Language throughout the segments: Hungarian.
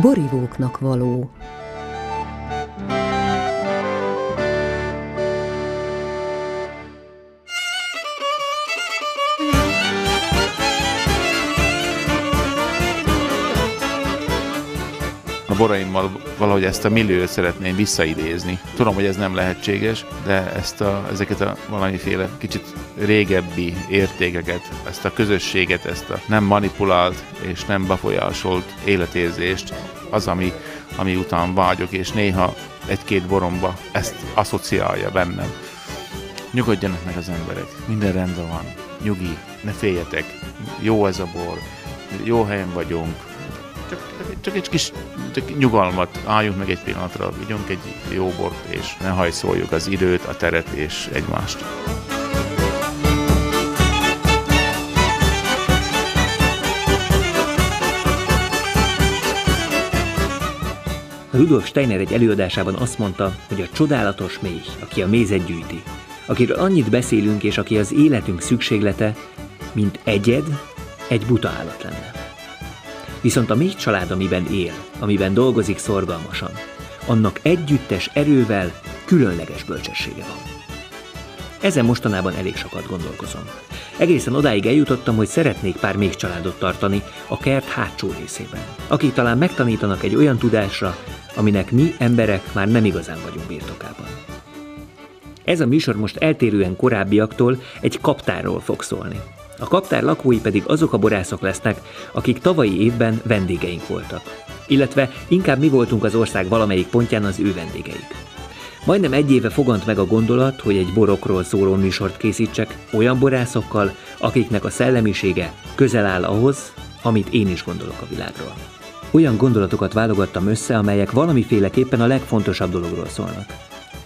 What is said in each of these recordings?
borivóknak való. Boraimmal valahogy ezt a milliót szeretném visszaidézni. Tudom, hogy ez nem lehetséges, de ezt a, ezeket a valamiféle kicsit régebbi értékeket, ezt a közösséget, ezt a nem manipulált és nem befolyásolt életérzést, az, ami, ami után vágyok, és néha egy-két boromba ezt asszociálja bennem. Nyugodjanak meg az emberek, minden rendben van, nyugi, ne féljetek, jó ez a bor, jó helyen vagyunk, csak, csak egy kis csak nyugalmat, álljunk meg egy pillanatra, vigyünk egy jó bort, és ne hajszoljuk az időt, a teret és egymást. Rudolf Steiner egy előadásában azt mondta, hogy a csodálatos méh, aki a mézet gyűjti, akiről annyit beszélünk, és aki az életünk szükséglete, mint egyed, egy buta állat lenne. Viszont a még család, amiben él, amiben dolgozik szorgalmasan, annak együttes erővel különleges bölcsessége van. Ezen mostanában elég sokat gondolkozom. Egészen odáig eljutottam, hogy szeretnék pár még családot tartani a kert hátsó részében, akik talán megtanítanak egy olyan tudásra, aminek mi emberek már nem igazán vagyunk birtokában. Ez a műsor most eltérően korábbiaktól egy kaptárról fog szólni. A kaptár lakói pedig azok a borászok lesznek, akik tavalyi évben vendégeink voltak. Illetve inkább mi voltunk az ország valamelyik pontján az ő vendégeik. Majdnem egy éve fogant meg a gondolat, hogy egy borokról szóló műsort készítsek olyan borászokkal, akiknek a szellemisége közel áll ahhoz, amit én is gondolok a világról. Olyan gondolatokat válogattam össze, amelyek valamiféleképpen a legfontosabb dologról szólnak.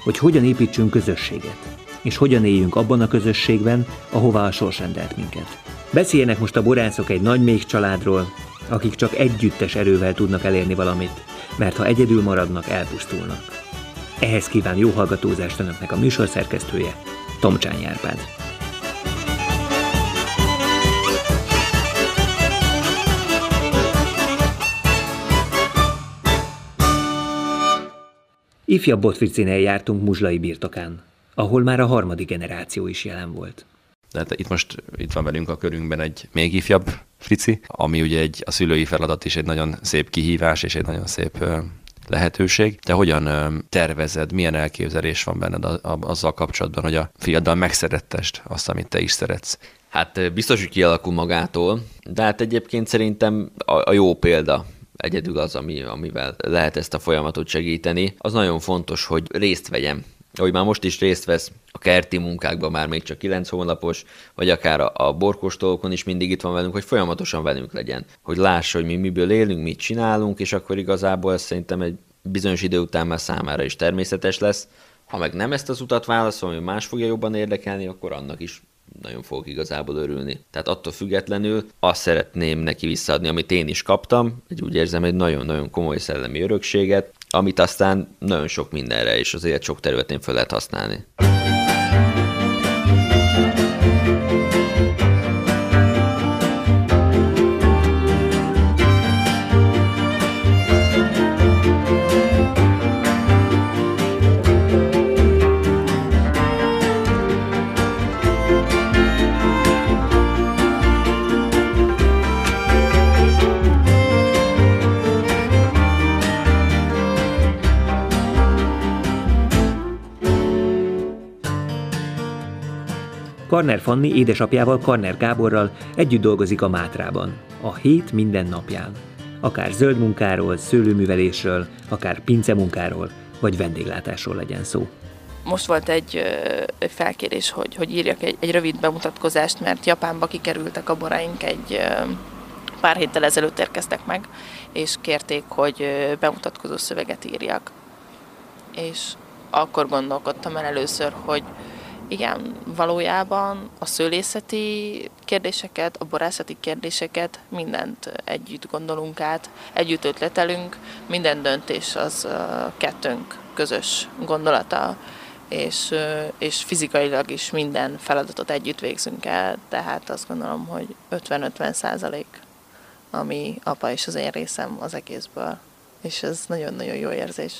Hogy hogyan építsünk közösséget, és hogyan éljünk abban a közösségben, ahová a sors rendelt minket. Beszéljenek most a borászok egy nagy még családról, akik csak együttes erővel tudnak elérni valamit, mert ha egyedül maradnak, elpusztulnak. Ehhez kíván jó hallgatózást önöknek a műsorszerkesztője, Tomcsány Árpád. Ifjabb Botvricinél jártunk Muzslai birtokán ahol már a harmadik generáció is jelen volt. Tehát itt most itt van velünk a körünkben egy még ifjabb Frici, ami ugye egy, a szülői feladat is egy nagyon szép kihívás és egy nagyon szép lehetőség. Te hogyan tervezed, milyen elképzelés van benned azzal kapcsolatban, hogy a fiaddal megszerettest azt, amit te is szeretsz? Hát biztos, hogy kialakul magától, de hát egyébként szerintem a, a jó példa egyedül az, ami, amivel lehet ezt a folyamatot segíteni. Az nagyon fontos, hogy részt vegyem ahogy már most is részt vesz a kerti munkákban, már még csak 9 hónapos, vagy akár a, a borkostolókon is mindig itt van velünk, hogy folyamatosan velünk legyen. Hogy lássa, hogy mi miből élünk, mit csinálunk, és akkor igazából ez szerintem egy bizonyos idő után már számára is természetes lesz. Ha meg nem ezt az utat válaszol, ami más fogja jobban érdekelni, akkor annak is nagyon fogok igazából örülni. Tehát attól függetlenül azt szeretném neki visszaadni, amit én is kaptam, egy úgy érzem egy nagyon-nagyon komoly szellemi örökséget, amit aztán nagyon sok mindenre és az élet sok területén fel lehet használni. Karner Fanni édesapjával Karner Gáborral együtt dolgozik a Mátrában, a hét minden napján. Akár zöld munkáról, szőlőművelésről, akár pincemunkáról, vagy vendéglátásról legyen szó. Most volt egy, egy felkérés, hogy, hogy írjak egy, egy rövid bemutatkozást, mert Japánba kikerültek a boraink egy pár héttel ezelőtt érkeztek meg, és kérték, hogy bemutatkozó szöveget írjak. És akkor gondolkodtam el először, hogy, igen, valójában a szőlészeti kérdéseket, a borászati kérdéseket, mindent együtt gondolunk át, együtt ötletelünk, minden döntés az kettőnk közös gondolata, és, és fizikailag is minden feladatot együtt végzünk el, tehát azt gondolom, hogy 50-50 százalék, ami apa és az én részem az egészből. És ez nagyon-nagyon jó érzés.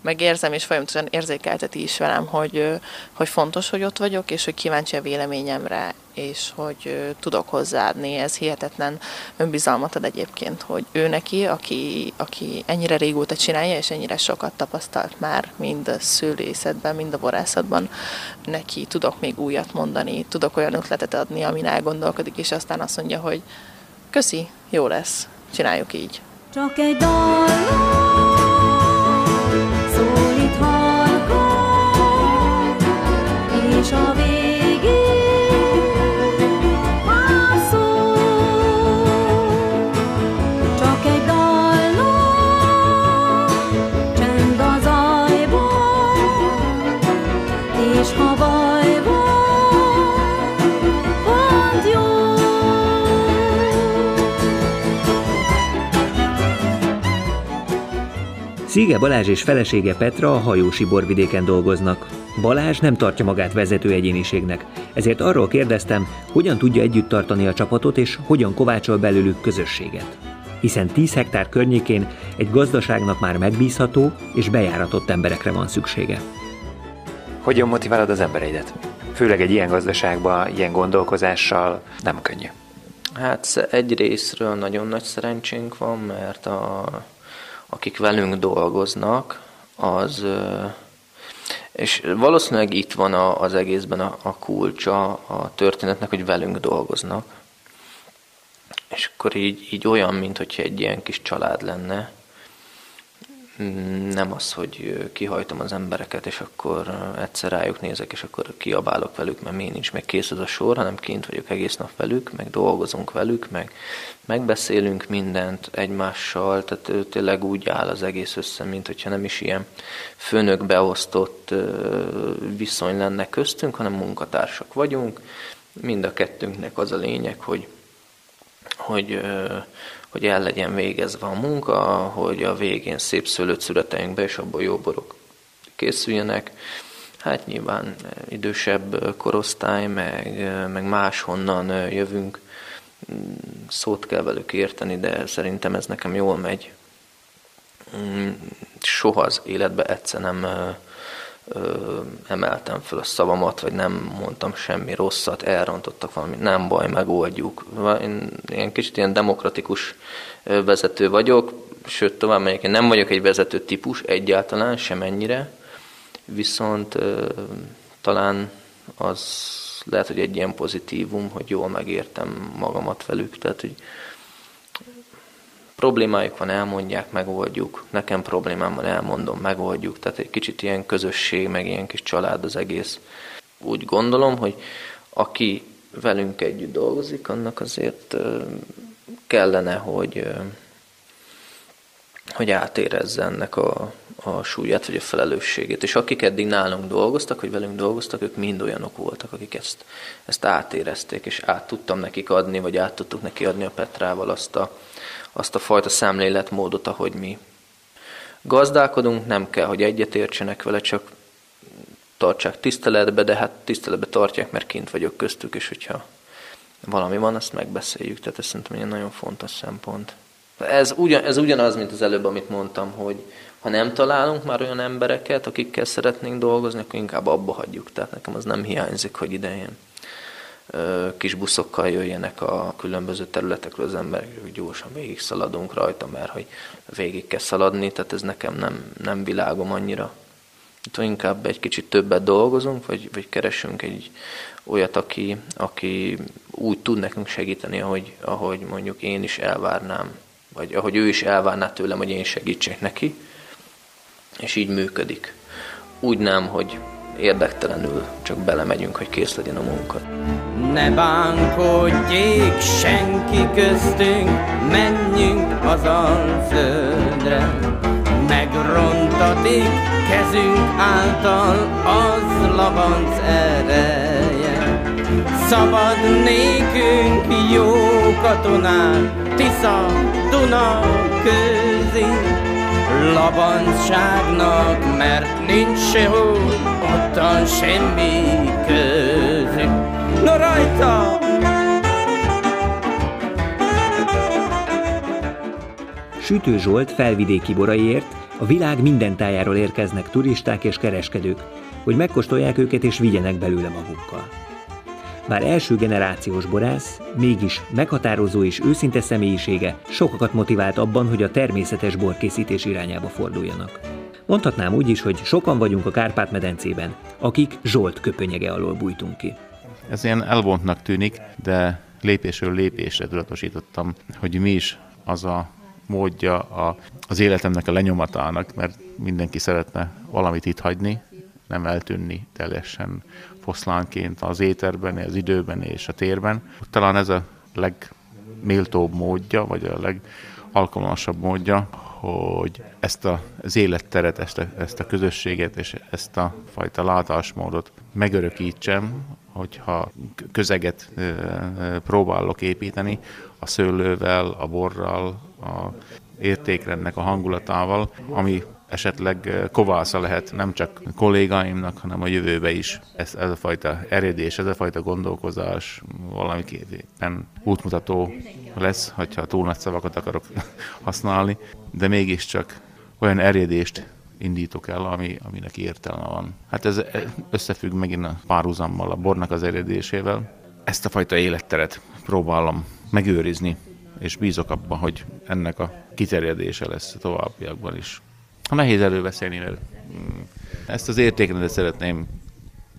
Megérzem, és folyamatosan érzékelteti is velem, hogy, hogy fontos, hogy ott vagyok, és hogy kíváncsi a véleményemre, és hogy tudok hozzáadni. Ez hihetetlen önbizalmat ad egyébként, hogy ő neki, aki, aki ennyire régóta csinálja, és ennyire sokat tapasztalt már, mind a szőlészetben, mind a borászatban, neki tudok még újat mondani, tudok olyan ötletet adni, amin elgondolkodik, és aztán azt mondja, hogy köszi, jó lesz, csináljuk így. Csak egy dallam Szíge Balázs és felesége Petra a hajósi borvidéken dolgoznak. Balázs nem tartja magát vezető egyéniségnek, ezért arról kérdeztem, hogyan tudja együtt tartani a csapatot és hogyan kovácsol belőlük közösséget. Hiszen 10 hektár környékén egy gazdaságnak már megbízható és bejáratott emberekre van szüksége. Hogyan motiválod az embereidet? Főleg egy ilyen gazdaságban, ilyen gondolkozással nem könnyű. Hát egy részről nagyon nagy szerencsénk van, mert a, akik velünk dolgoznak, az és valószínűleg itt van a, az egészben a, a kulcsa a történetnek, hogy velünk dolgoznak. És akkor így, így olyan, mint hogyha egy ilyen kis család lenne, nem az, hogy kihajtom az embereket, és akkor egyszer rájuk nézek, és akkor kiabálok velük, mert miért nincs meg kész az a sor, hanem kint vagyok egész nap velük, meg dolgozunk velük, meg megbeszélünk mindent egymással, tehát tényleg úgy áll az egész össze, mint hogyha nem is ilyen főnök beosztott viszony lenne köztünk, hanem munkatársak vagyunk. Mind a kettőnknek az a lényeg, hogy, hogy hogy el legyen végezve a munka, hogy a végén szép szőlőt születeljünk be, és abból jó borok készüljenek. Hát nyilván idősebb korosztály, meg, meg máshonnan jövünk, szót kell velük érteni, de szerintem ez nekem jól megy. Soha az életbe egyszer nem ö, emeltem fel a szavamat, vagy nem mondtam semmi rosszat, elrontottak valamit, nem baj, megoldjuk. Én ilyen kicsit ilyen demokratikus vezető vagyok, sőt tovább megyek, én nem vagyok egy vezető típus egyáltalán, semennyire, viszont ö, talán az lehet, hogy egy ilyen pozitívum, hogy jól megértem magamat velük, tehát hogy problémájuk van, elmondják, megoldjuk. Nekem problémám van, elmondom, megoldjuk. Tehát egy kicsit ilyen közösség, meg ilyen kis család az egész. Úgy gondolom, hogy aki velünk együtt dolgozik, annak azért kellene, hogy, hogy átérezze ennek a, a súlyát, vagy a felelősségét. És akik eddig nálunk dolgoztak, vagy velünk dolgoztak, ők mind olyanok voltak, akik ezt, ezt átérezték, és át tudtam nekik adni, vagy át tudtuk neki adni a Petrával azt a, azt a fajta szemléletmódot, ahogy mi gazdálkodunk, nem kell, hogy egyetértsenek vele, csak tartsák tiszteletbe, de hát tiszteletbe tartják, mert kint vagyok köztük, és hogyha valami van, azt megbeszéljük. Tehát ez szerintem egy nagyon fontos szempont. Ez, ugyan, ez ugyanaz, mint az előbb, amit mondtam, hogy ha nem találunk már olyan embereket, akikkel szeretnénk dolgozni, akkor inkább abba hagyjuk. Tehát nekem az nem hiányzik, hogy ide ilyen kis buszokkal jöjjenek a különböző területekről az emberek, hogy gyorsan végig szaladunk rajta, mert hogy végig kell szaladni, tehát ez nekem nem, nem világom annyira. Itt inkább egy kicsit többet dolgozunk, vagy, vagy keresünk egy olyat, aki, aki úgy tud nekünk segíteni, ahogy, ahogy mondjuk én is elvárnám, vagy ahogy ő is elvárná tőlem, hogy én segítsek neki, és így működik. Úgy nem, hogy érdektelenül csak belemegyünk, hogy kész legyen a munka. Ne bánkodjék senki köztünk, menjünk az alföldre. Megrontatik kezünk által az labanc ereje. Szabad nékünk jó katonák, Tisza, Duna, közé labancságnak, mert nincs sehol ottan semmi közük. No Sütő Zsolt felvidéki boraiért a világ minden tájáról érkeznek turisták és kereskedők, hogy megkóstolják őket és vigyenek belőle magukkal. Bár első generációs borász, mégis meghatározó és őszinte személyisége sokakat motivált abban, hogy a természetes borkészítés irányába forduljanak. Mondhatnám úgy is, hogy sokan vagyunk a Kárpát-medencében, akik Zsolt köpönyege alól bújtunk ki. Ez ilyen elvontnak tűnik, de lépésről lépésre tudatosítottam, hogy mi is az a módja a, az életemnek a lenyomatának, mert mindenki szeretne valamit itt hagyni, nem eltűnni teljesen foszlánként az éterben, az időben és a térben. Talán ez a legméltóbb módja, vagy a legalkalmasabb módja, hogy ezt a, az életteret, ezt a, ezt a közösséget és ezt a fajta látásmódot megörökítsem, hogyha közeget próbálok építeni a szőlővel, a borral, a értékrendnek a hangulatával, ami esetleg kovásza lehet nem csak kollégáimnak, hanem a jövőbe is. Ez, ez a fajta eredés, ez a fajta gondolkozás valamiképpen útmutató lesz, hogyha túl nagy szavakat akarok használni, de mégiscsak olyan eredést indítok el, ami, aminek értelme van. Hát ez összefügg megint a párhuzammal, a bornak az eredésével. Ezt a fajta életteret próbálom megőrizni, és bízok abban, hogy ennek a kiterjedése lesz a továbbiakban is. Ha nehéz előbeszélni, mert mm, ezt az értékrendet szeretném,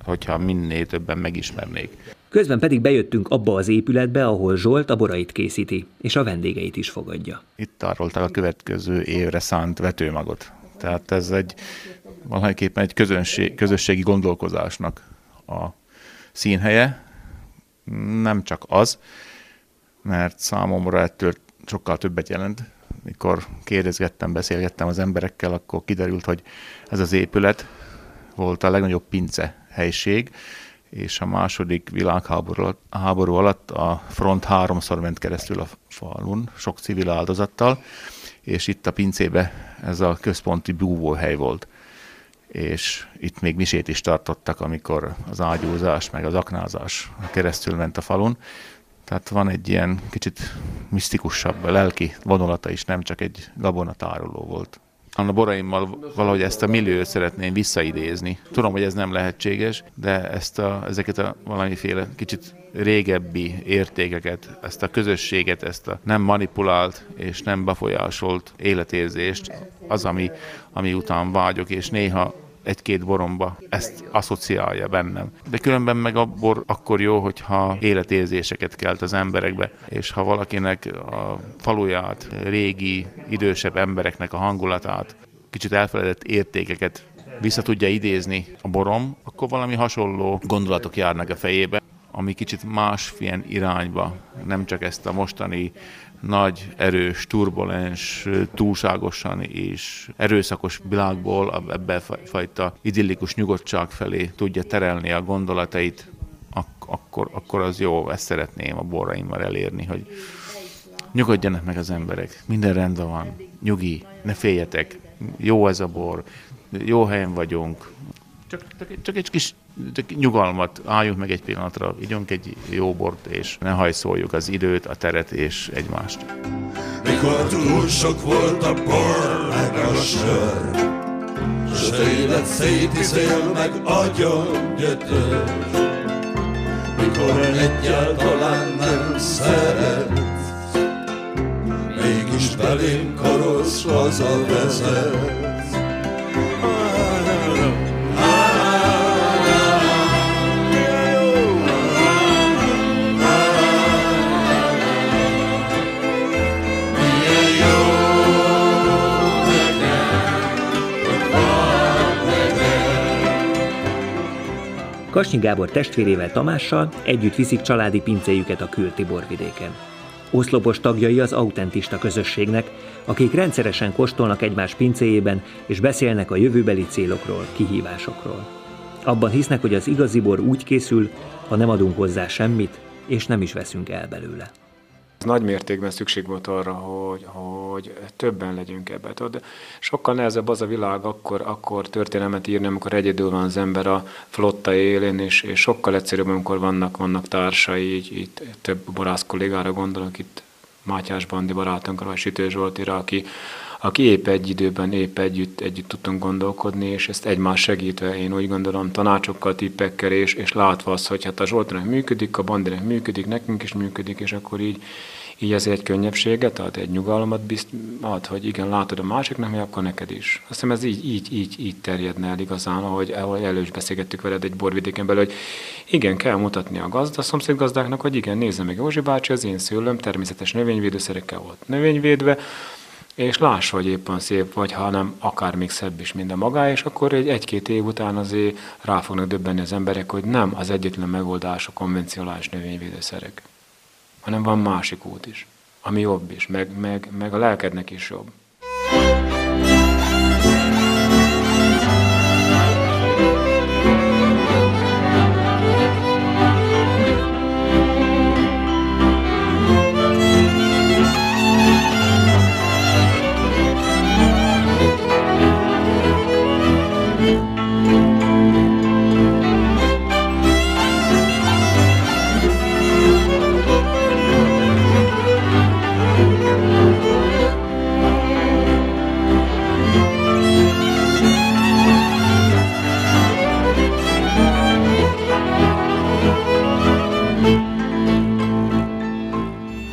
hogyha minél többen megismernék. Közben pedig bejöttünk abba az épületbe, ahol Zsolt a borait készíti, és a vendégeit is fogadja. Itt tárolták a következő évre szánt vetőmagot. Tehát ez egy valahogyképpen egy közönség, közösségi gondolkozásnak a színhelye. Nem csak az, mert számomra ettől sokkal többet jelent. Mikor kérdezgettem, beszélgettem az emberekkel, akkor kiderült, hogy ez az épület volt a legnagyobb pince helység, és a második világháború alatt, háború alatt a front háromszor ment keresztül a falun, sok civil áldozattal, és itt a pincébe ez a központi búvóhely volt. És itt még misét is tartottak, amikor az ágyúzás, meg az aknázás keresztül ment a falun. Tehát van egy ilyen kicsit misztikusabb, lelki vonulata is, nem csak egy gabonatároló volt. A boraimmal valahogy ezt a milliót szeretném visszaidézni. Tudom, hogy ez nem lehetséges, de ezt a, ezeket a valamiféle kicsit régebbi értékeket, ezt a közösséget, ezt a nem manipulált és nem befolyásolt életérzést, az, ami, ami után vágyok, és néha egy-két boromba. Ezt asszociálja bennem. De különben meg a bor akkor jó, hogyha életérzéseket kelt az emberekbe, és ha valakinek a faluját, régi, idősebb embereknek a hangulatát, kicsit elfeledett értékeket vissza tudja idézni a borom, akkor valami hasonló gondolatok járnak a fejébe, ami kicsit másfilyen irányba, nem csak ezt a mostani nagy, erős, turbulens, túlságosan és erőszakos világból ebbe fajta idillikus nyugodtság felé tudja terelni a gondolatait, ak- akkor, akkor az jó, ezt szeretném a borraimmal elérni, hogy nyugodjanak meg az emberek, minden rendben van, nyugi, ne féljetek, jó ez a bor, jó helyen vagyunk, csak, csak, csak egy kis csak nyugalmat, álljunk meg egy pillanatra, ígyunk egy jó bort, és ne hajszoljuk az időt, a teret és egymást. Mikor túl sok volt a bor, meg a sör, s az élet szétiszél, meg agyon gyötör, mikor egyáltalán nem szeretsz, mégis belém karosz hazavezet. Kasnyi Gábor testvérével Tamással együtt viszik családi pincéjüket a külti borvidéken. Oszlopos tagjai az autentista közösségnek, akik rendszeresen kóstolnak egymás pincéjében és beszélnek a jövőbeli célokról, kihívásokról. Abban hisznek, hogy az igazi bor úgy készül, ha nem adunk hozzá semmit, és nem is veszünk el belőle. Nagy mértékben szükség volt arra, hogy, hogy többen legyünk ebben. Tudod, sokkal nehezebb az a világ akkor, akkor történelmet írni, amikor egyedül van az ember a flotta élén, és, és sokkal egyszerűbb, amikor vannak, vannak társai, így, itt több borász kollégára gondolok itt Mátyás Bandi barátunkra, vagy Sütő Zsoltira, aki, aki épp egy időben, épp együtt, együtt tudtunk gondolkodni, és ezt egymás segítve, én úgy gondolom, tanácsokkal, tippekkel, és, és látva azt, hogy hát a Zsoltinak működik, a Bandinak működik, nekünk is működik, és akkor így, így ez egy könnyebbséget ad, egy nyugalmat bizt, ad, hogy igen, látod a másiknak, mi akkor neked is. Azt hiszem ez így, így, így, így terjedne el igazán, ahogy, ahogy elő is beszélgettük veled egy borvidéken belül, hogy igen, kell mutatni a gazda, a szomszéd gazdáknak, hogy igen, nézze meg Józsi bácsi, az én szőlőm természetes növényvédőszerekkel volt növényvédve, és láss, hogy éppen szép vagy, hanem akár még szebb is minden magá, és akkor egy, egy-két év után azért rá fognak döbbenni az emberek, hogy nem az egyetlen megoldás a konvencionális növényvédőszerek hanem van másik út is, ami jobb is, meg, meg, meg a lelkednek is jobb.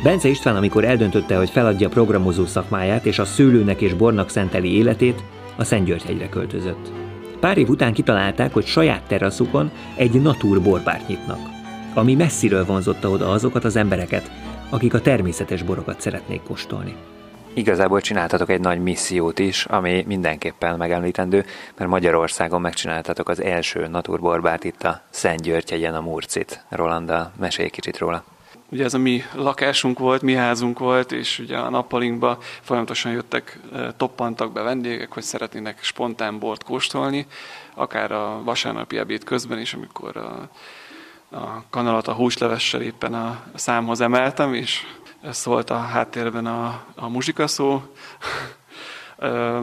Bence István, amikor eldöntötte, hogy feladja programozó szakmáját és a szőlőnek és bornak szenteli életét, a Szentgyörgyhegyre költözött. Pár év után kitalálták, hogy saját teraszukon egy natúr borbárt nyitnak, ami messziről vonzotta oda azokat az embereket, akik a természetes borokat szeretnék kóstolni. Igazából csináltatok egy nagy missziót is, ami mindenképpen megemlítendő, mert Magyarországon megcsináltatok az első naturborbát itt a Szent Györgyhegyen a Murcit. Rolanda, mesélj kicsit róla. Ugye ez a mi lakásunk volt, mi házunk volt, és ugye a nappalinkba folyamatosan jöttek, toppantak be vendégek, hogy szeretnének spontán bort kóstolni, akár a vasárnapi ebéd közben is, amikor a, a kanalat a húslevessel éppen a számhoz emeltem, és ez volt a háttérben a, a muzsikaszó,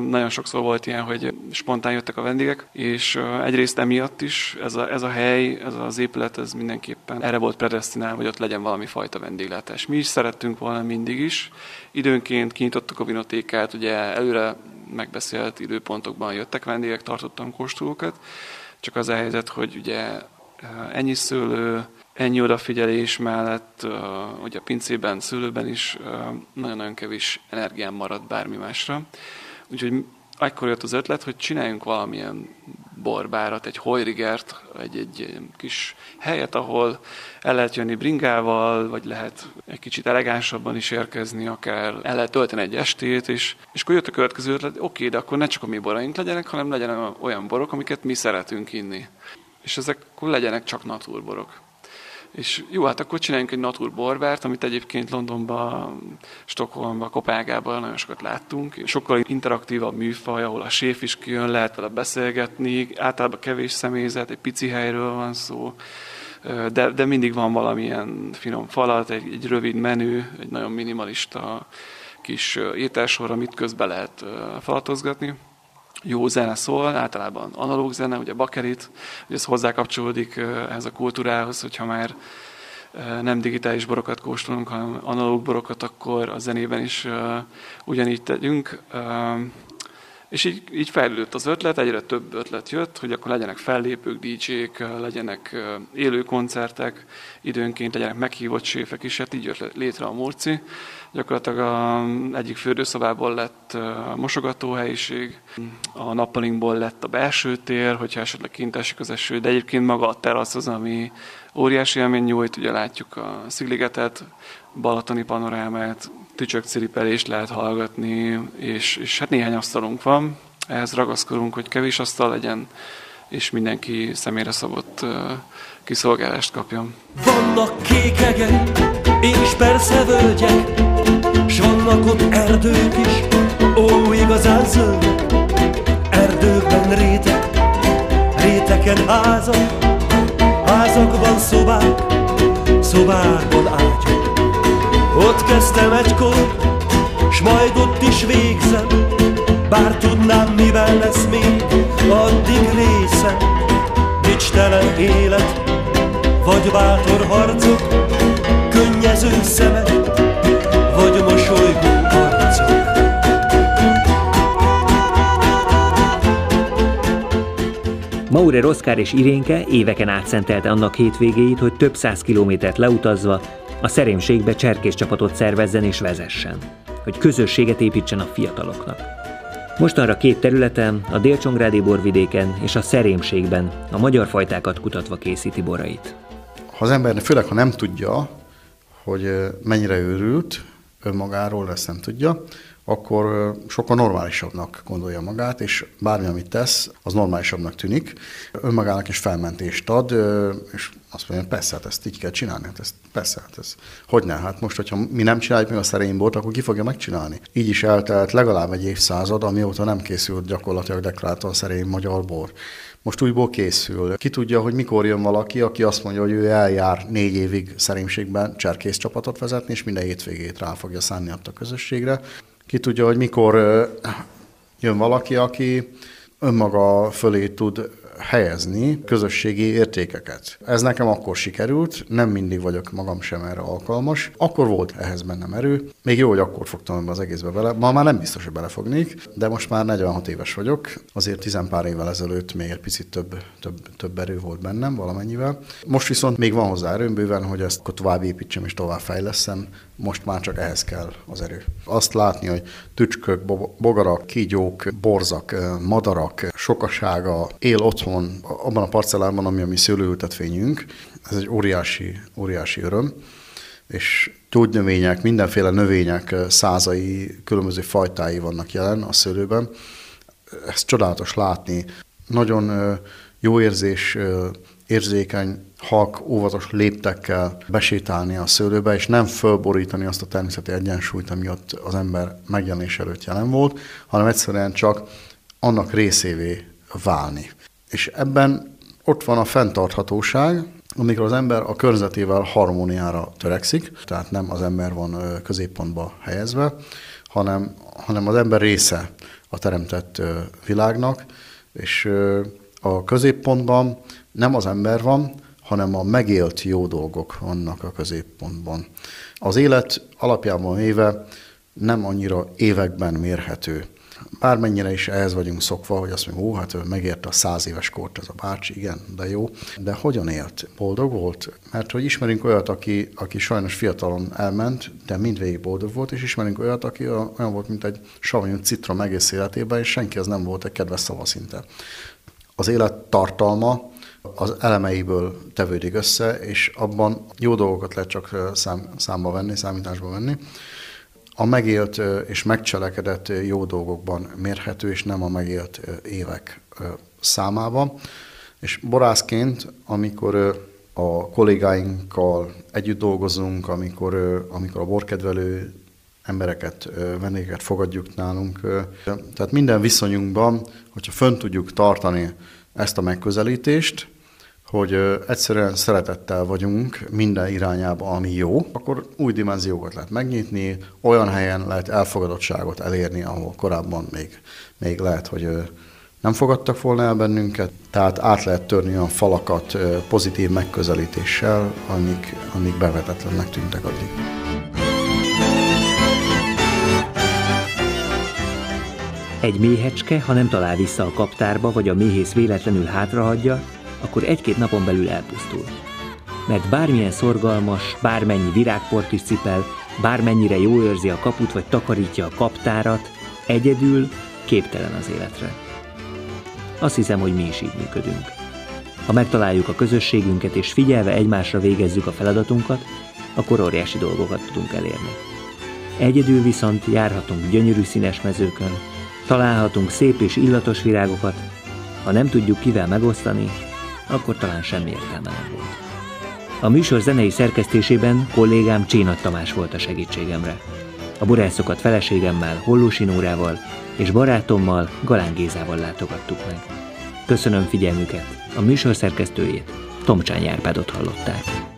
nagyon sokszor volt ilyen, hogy spontán jöttek a vendégek, és egyrészt emiatt is ez a, ez a hely, ez az épület, ez mindenképpen erre volt predestinál, hogy ott legyen valami fajta vendéglátás. Mi is szerettünk volna mindig is. Időnként kinyitottuk a vinotékát, ugye előre megbeszélt időpontokban jöttek vendégek, tartottam kóstolókat, csak az a helyzet, hogy ugye ennyi szőlő, ennyi odafigyelés mellett, hogy a pincében, szőlőben is nagyon-nagyon kevés energiám maradt bármi másra. Úgyhogy akkor jött az ötlet, hogy csináljunk valamilyen borbárat, egy hojrigert, egy, egy kis helyet, ahol el lehet jönni bringával, vagy lehet egy kicsit elegánsabban is érkezni, akár el lehet tölteni egy estét, és, és akkor jött a következő ötlet, oké, de akkor ne csak a mi boraink legyenek, hanem legyenek olyan borok, amiket mi szeretünk inni. És ezek akkor legyenek csak naturborok. És jó, hát akkor csináljunk egy natur borbárt, amit egyébként Londonban, Stockholmban, Kopenhágában nagyon sokat láttunk. Sokkal interaktívabb műfaj, ahol a séf is kijön, lehet vele beszélgetni, általában kevés személyzet, egy pici helyről van szó, de, de mindig van valamilyen finom falat, egy, egy rövid menü, egy nagyon minimalista kis ételsor, amit közben lehet falatozgatni jó zene szól, általában analóg zene, ugye bakerit, hogy ez hozzá kapcsolódik ehhez a kultúrához, hogyha már nem digitális borokat kóstolunk, hanem analóg borokat, akkor a zenében is ugyanígy tegyünk. És így, így fejlődött az ötlet, egyre több ötlet jött, hogy akkor legyenek fellépők, DJ-k, legyenek élő koncertek, időnként legyenek meghívott séfek is, hát így jött létre a Murci. Gyakorlatilag a, egyik fürdőszobából lett mosogatóhelyiség, a nappalinkból lett a belső tér, hogyha esetleg kint esik az eső, de egyébként maga a terasz az, ami óriási élmény nyújt, ugye látjuk a Szigligetet, Balatoni panorámát, tücsökciripelést lehet hallgatni, és, és hát néhány asztalunk van, ehhez ragaszkodunk, hogy kevés asztal legyen, és mindenki személyre szabott uh, kiszolgálást kapjon. Vannak kékegek, és persze völgyek, s vannak ott erdők is, ó, igazán zöldek. Erdőkben rétek, réteken házak, házakban szobák, szobákban ágyuk. Ott kezdtem egykor, s majd ott is végzem, bár tudnám, mivel lesz még addig részem. Dicstelen élet, vagy bátor harcok, Maurer Oszkár és Irénke éveken át szentelte annak hétvégéit, hogy több száz kilométert leutazva a szerémségbe cserkés csapatot szervezzen és vezessen, hogy közösséget építsen a fiataloknak. Mostanra két területen, a Délcsongrádi borvidéken és a szerémségben a magyar fajtákat kutatva készíti borait. Ha az ember, főleg ha nem tudja, hogy mennyire őrült, önmagáról ezt nem tudja, akkor sokkal normálisabbnak gondolja magát, és bármi, amit tesz, az normálisabbnak tűnik. Önmagának is felmentést ad, és azt mondja, persze, hát ezt így kell csinálni, hát ezt, persze, hát ez, hogy ne, hát most, hogyha mi nem csináljuk meg a szerénybort, akkor ki fogja megcsinálni? Így is eltelt legalább egy évszázad, amióta nem készült gyakorlatilag deklaráltan szerény magyar bor most újból készül. Ki tudja, hogy mikor jön valaki, aki azt mondja, hogy ő eljár négy évig szerémségben cserkész csapatot vezetni, és minden hétvégét rá fogja szánni a közösségre. Ki tudja, hogy mikor jön valaki, aki önmaga fölé tud helyezni közösségi értékeket. Ez nekem akkor sikerült, nem mindig vagyok magam sem erre alkalmas. Akkor volt ehhez bennem erő. Még jó, hogy akkor fogtam az egészbe bele. Ma már nem biztos, hogy belefognék, de most már 46 éves vagyok. Azért tizenpár évvel ezelőtt még egy picit több, több, több erő volt bennem valamennyivel. Most viszont még van hozzá erőm bőven, hogy ezt tovább építsem és tovább fejleszem. Most már csak ehhez kell az erő. Azt látni, hogy tücskök, bogarak, kígyók, borzak, madarak sokasága él otthon abban a parcellában, ami a mi szőlőültetvényünk. Ez egy óriási, óriási öröm és gyógynövények, mindenféle növények százai, különböző fajtái vannak jelen a szőlőben. Ez csodálatos látni. Nagyon jó érzés, érzékeny halk, óvatos léptekkel besétálni a szőlőbe, és nem fölborítani azt a természeti egyensúlyt, ami ott az ember megjelenés előtt jelen volt, hanem egyszerűen csak annak részévé válni. És ebben ott van a fenntarthatóság, amikor az ember a környezetével harmóniára törekszik, tehát nem az ember van középpontba helyezve, hanem, hanem az ember része a teremtett világnak, és a középpontban nem az ember van, hanem a megélt jó dolgok vannak a középpontban. Az élet alapjában éve nem annyira években mérhető. Bármennyire is ehhez vagyunk szokva, hogy azt mondjuk, ó, hát ő megérte a száz éves kort ez a bácsi, igen, de jó. De hogyan élt? Boldog volt? Mert hogy ismerünk olyat, aki, aki sajnos fiatalon elment, de mindvégig boldog volt, és ismerünk olyat, aki olyan volt, mint egy savanyú citrom egész életében, és senki az nem volt egy kedves szava szinte. Az élet tartalma az elemeiből tevődik össze, és abban jó dolgokat lehet csak szám, számba venni, számításba venni. A megélt és megcselekedett jó dolgokban mérhető, és nem a megélt évek számában. És borászként, amikor a kollégáinkkal együtt dolgozunk, amikor, amikor a borkedvelő embereket, vendégeket fogadjuk nálunk. Tehát minden viszonyunkban, hogyha fönn tudjuk tartani ezt a megközelítést, hogy egyszerűen szeretettel vagyunk minden irányába, ami jó, akkor új dimenziókat lehet megnyitni, olyan helyen lehet elfogadottságot elérni, ahol korábban még, még lehet, hogy nem fogadtak volna el bennünket, tehát át lehet törni olyan falakat pozitív megközelítéssel, amik, amik bevetetlennek tűntek addig. Egy méhecske, ha nem talál vissza a kaptárba, vagy a méhész véletlenül hátrahagyja, akkor egy-két napon belül elpusztul. Mert bármilyen szorgalmas, bármennyi virágport is cipel, bármennyire jó őrzi a kaput, vagy takarítja a kaptárat, egyedül képtelen az életre. Azt hiszem, hogy mi is így működünk. Ha megtaláljuk a közösségünket és figyelve egymásra végezzük a feladatunkat, akkor óriási dolgokat tudunk elérni. Egyedül viszont járhatunk gyönyörű színes mezőkön, találhatunk szép és illatos virágokat, ha nem tudjuk kivel megosztani, akkor talán semmi értelme nem volt. A műsor zenei szerkesztésében kollégám Csénat Tamás volt a segítségemre. A borászokat feleségemmel, Hollósi Nórával és barátommal, Galán Gézával látogattuk meg. Köszönöm figyelmüket, a műsor szerkesztőjét, Tomcsány Árpádot hallották.